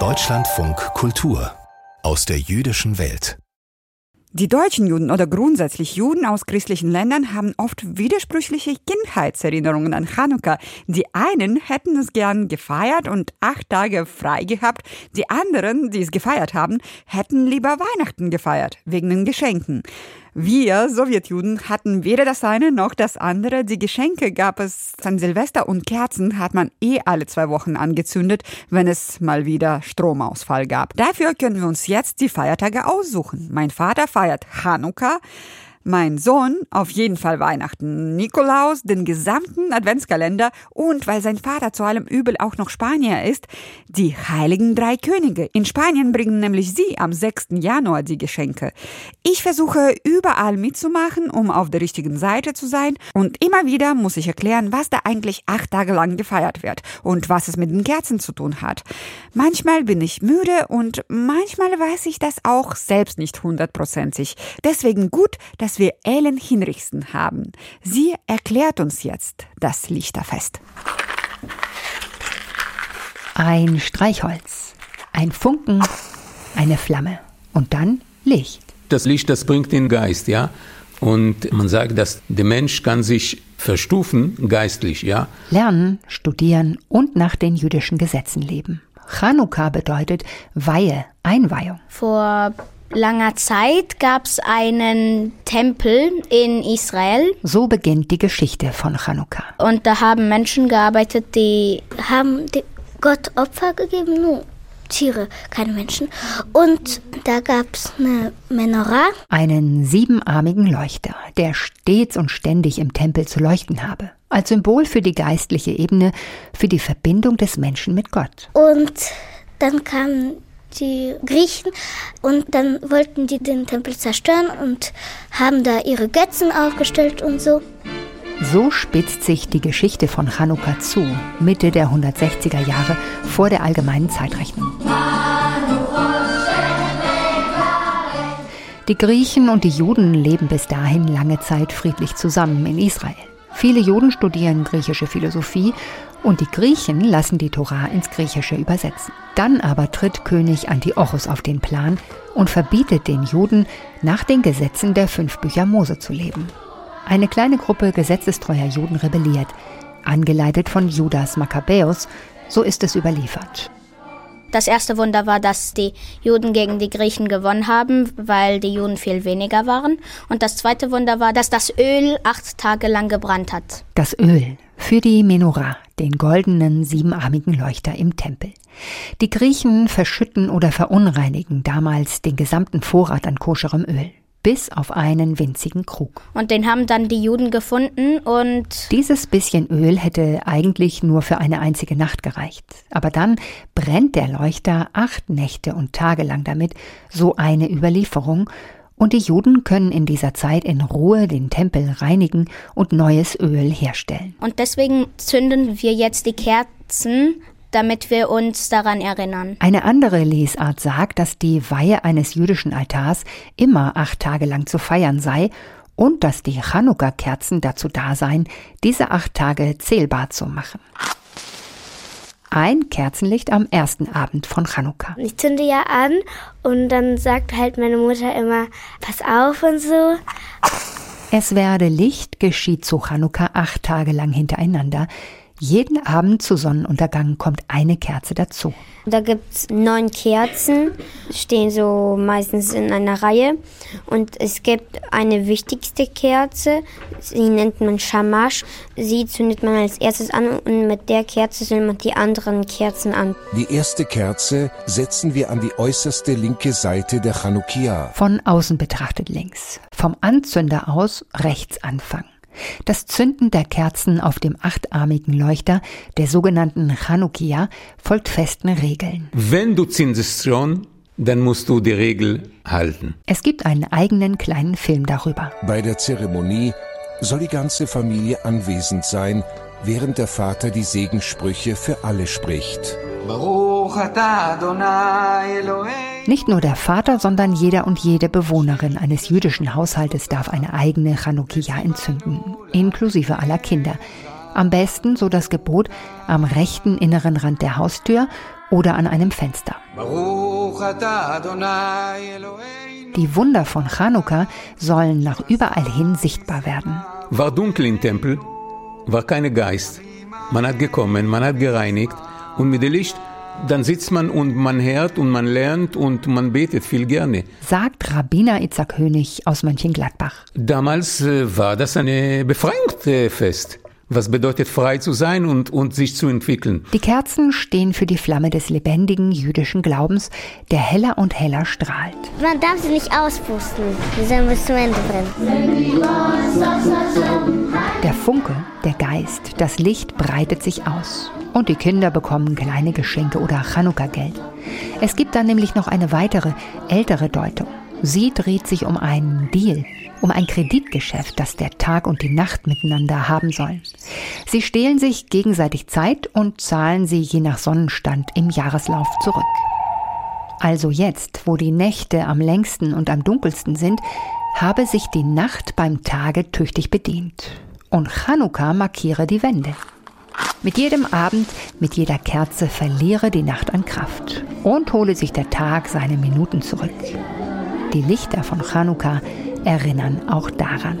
Deutschlandfunk Kultur aus der jüdischen Welt. Die deutschen Juden oder grundsätzlich Juden aus christlichen Ländern haben oft widersprüchliche Kindheitserinnerungen an Chanukka. Die einen hätten es gern gefeiert und acht Tage frei gehabt. Die anderen, die es gefeiert haben, hätten lieber Weihnachten gefeiert, wegen den Geschenken. Wir Sowjetjuden hatten weder das eine noch das andere. Die Geschenke gab es an Silvester und Kerzen hat man eh alle zwei Wochen angezündet, wenn es mal wieder Stromausfall gab. Dafür können wir uns jetzt die Feiertage aussuchen. Mein Vater feiert Chanukka. Mein Sohn auf jeden Fall Weihnachten, Nikolaus, den gesamten Adventskalender und weil sein Vater zu allem Übel auch noch Spanier ist, die heiligen drei Könige. In Spanien bringen nämlich sie am 6. Januar die Geschenke. Ich versuche überall mitzumachen, um auf der richtigen Seite zu sein und immer wieder muss ich erklären, was da eigentlich acht Tage lang gefeiert wird und was es mit den Kerzen zu tun hat. Manchmal bin ich müde und manchmal weiß ich das auch selbst nicht hundertprozentig. Deswegen gut, dass dass wir Ellen Hinrichsen haben. Sie erklärt uns jetzt das Lichterfest. Ein Streichholz, ein Funken, eine Flamme und dann Licht. Das Licht, das bringt den Geist, ja. Und man sagt, dass der Mensch kann sich verstufen geistlich, ja. Lernen, studieren und nach den jüdischen Gesetzen leben. Chanukka bedeutet Weihe, Einweihung. Vor langer Zeit gab es einen Tempel in Israel. So beginnt die Geschichte von Chanukka. Und da haben Menschen gearbeitet, die haben Gott Opfer gegeben, nur Tiere, keine Menschen. Und da gab es eine Menorah. Einen siebenarmigen Leuchter, der stets und ständig im Tempel zu leuchten habe. Als Symbol für die geistliche Ebene, für die Verbindung des Menschen mit Gott. Und dann kamen die Griechen und dann wollten die den Tempel zerstören und haben da ihre Götzen aufgestellt und so. So spitzt sich die Geschichte von Chanukka zu, Mitte der 160er Jahre vor der allgemeinen Zeitrechnung. Die Griechen und die Juden leben bis dahin lange Zeit friedlich zusammen in Israel. Viele Juden studieren griechische Philosophie und die Griechen lassen die Tora ins Griechische übersetzen. Dann aber tritt König Antiochus auf den Plan und verbietet den Juden, nach den Gesetzen der fünf Bücher Mose zu leben. Eine kleine Gruppe gesetzestreuer Juden rebelliert, angeleitet von Judas Makkabäus, so ist es überliefert. Das erste Wunder war, dass die Juden gegen die Griechen gewonnen haben, weil die Juden viel weniger waren. Und das zweite Wunder war, dass das Öl acht Tage lang gebrannt hat. Das Öl für die Menorah, den goldenen siebenarmigen Leuchter im Tempel. Die Griechen verschütten oder verunreinigen damals den gesamten Vorrat an koscherem Öl bis auf einen winzigen Krug. Und den haben dann die Juden gefunden und. Dieses bisschen Öl hätte eigentlich nur für eine einzige Nacht gereicht. Aber dann brennt der Leuchter acht Nächte und Tage lang damit, so eine Überlieferung, und die Juden können in dieser Zeit in Ruhe den Tempel reinigen und neues Öl herstellen. Und deswegen zünden wir jetzt die Kerzen damit wir uns daran erinnern. Eine andere Lesart sagt, dass die Weihe eines jüdischen Altars immer acht Tage lang zu feiern sei und dass die Chanukka-Kerzen dazu da seien, diese acht Tage zählbar zu machen. Ein Kerzenlicht am ersten Abend von Chanukka. Ich zünde ja an und dann sagt halt meine Mutter immer, pass auf und so. Es werde Licht geschieht zu Chanukka acht Tage lang hintereinander. Jeden Abend zu Sonnenuntergang kommt eine Kerze dazu. Da gibt es neun Kerzen, stehen so meistens in einer Reihe. Und es gibt eine wichtigste Kerze, sie nennt man Shamash. Sie zündet man als erstes an und mit der Kerze zündet man die anderen Kerzen an. Die erste Kerze setzen wir an die äußerste linke Seite der Chanukia. Von außen betrachtet links, vom Anzünder aus rechts anfangen. Das Zünden der Kerzen auf dem achtarmigen Leuchter, der sogenannten Chanukia, folgt festen Regeln. Wenn du zündest schon, dann musst du die Regel halten. Es gibt einen eigenen kleinen Film darüber. Bei der Zeremonie soll die ganze Familie anwesend sein, während der Vater die Segenssprüche für alle spricht. Baruch Adonai Elohim. Nicht nur der Vater, sondern jeder und jede Bewohnerin eines jüdischen Haushaltes darf eine eigene Chanukia entzünden, inklusive aller Kinder. Am besten, so das Gebot, am rechten inneren Rand der Haustür oder an einem Fenster. Die Wunder von Chanukka sollen nach überall hin sichtbar werden. War dunkel im Tempel, war kein Geist. Man hat gekommen, man hat gereinigt und mit dem Licht dann sitzt man und man hört und man lernt und man betet viel gerne. Sagt Rabbiner Itzak Hönig aus Mönchengladbach. Damals äh, war das eine Befreiungsfest. Was bedeutet frei zu sein und, und sich zu entwickeln? Die Kerzen stehen für die Flamme des lebendigen jüdischen Glaubens, der heller und heller strahlt. Man darf sie nicht auspusten. Sie sollen bis zum Ende brennen. Der Funke, der Geist, das Licht breitet sich aus. Und die Kinder bekommen kleine Geschenke oder Chanukka-Geld. Es gibt dann nämlich noch eine weitere, ältere Deutung. Sie dreht sich um einen Deal, um ein Kreditgeschäft, das der Tag und die Nacht miteinander haben sollen. Sie stehlen sich gegenseitig Zeit und zahlen sie je nach Sonnenstand im Jahreslauf zurück. Also jetzt, wo die Nächte am längsten und am dunkelsten sind, habe sich die Nacht beim Tage tüchtig bedient. Und Chanukka markiere die Wende. Mit jedem Abend, mit jeder Kerze verliere die Nacht an Kraft und hole sich der Tag seine Minuten zurück. Die Lichter von Chanukka erinnern auch daran.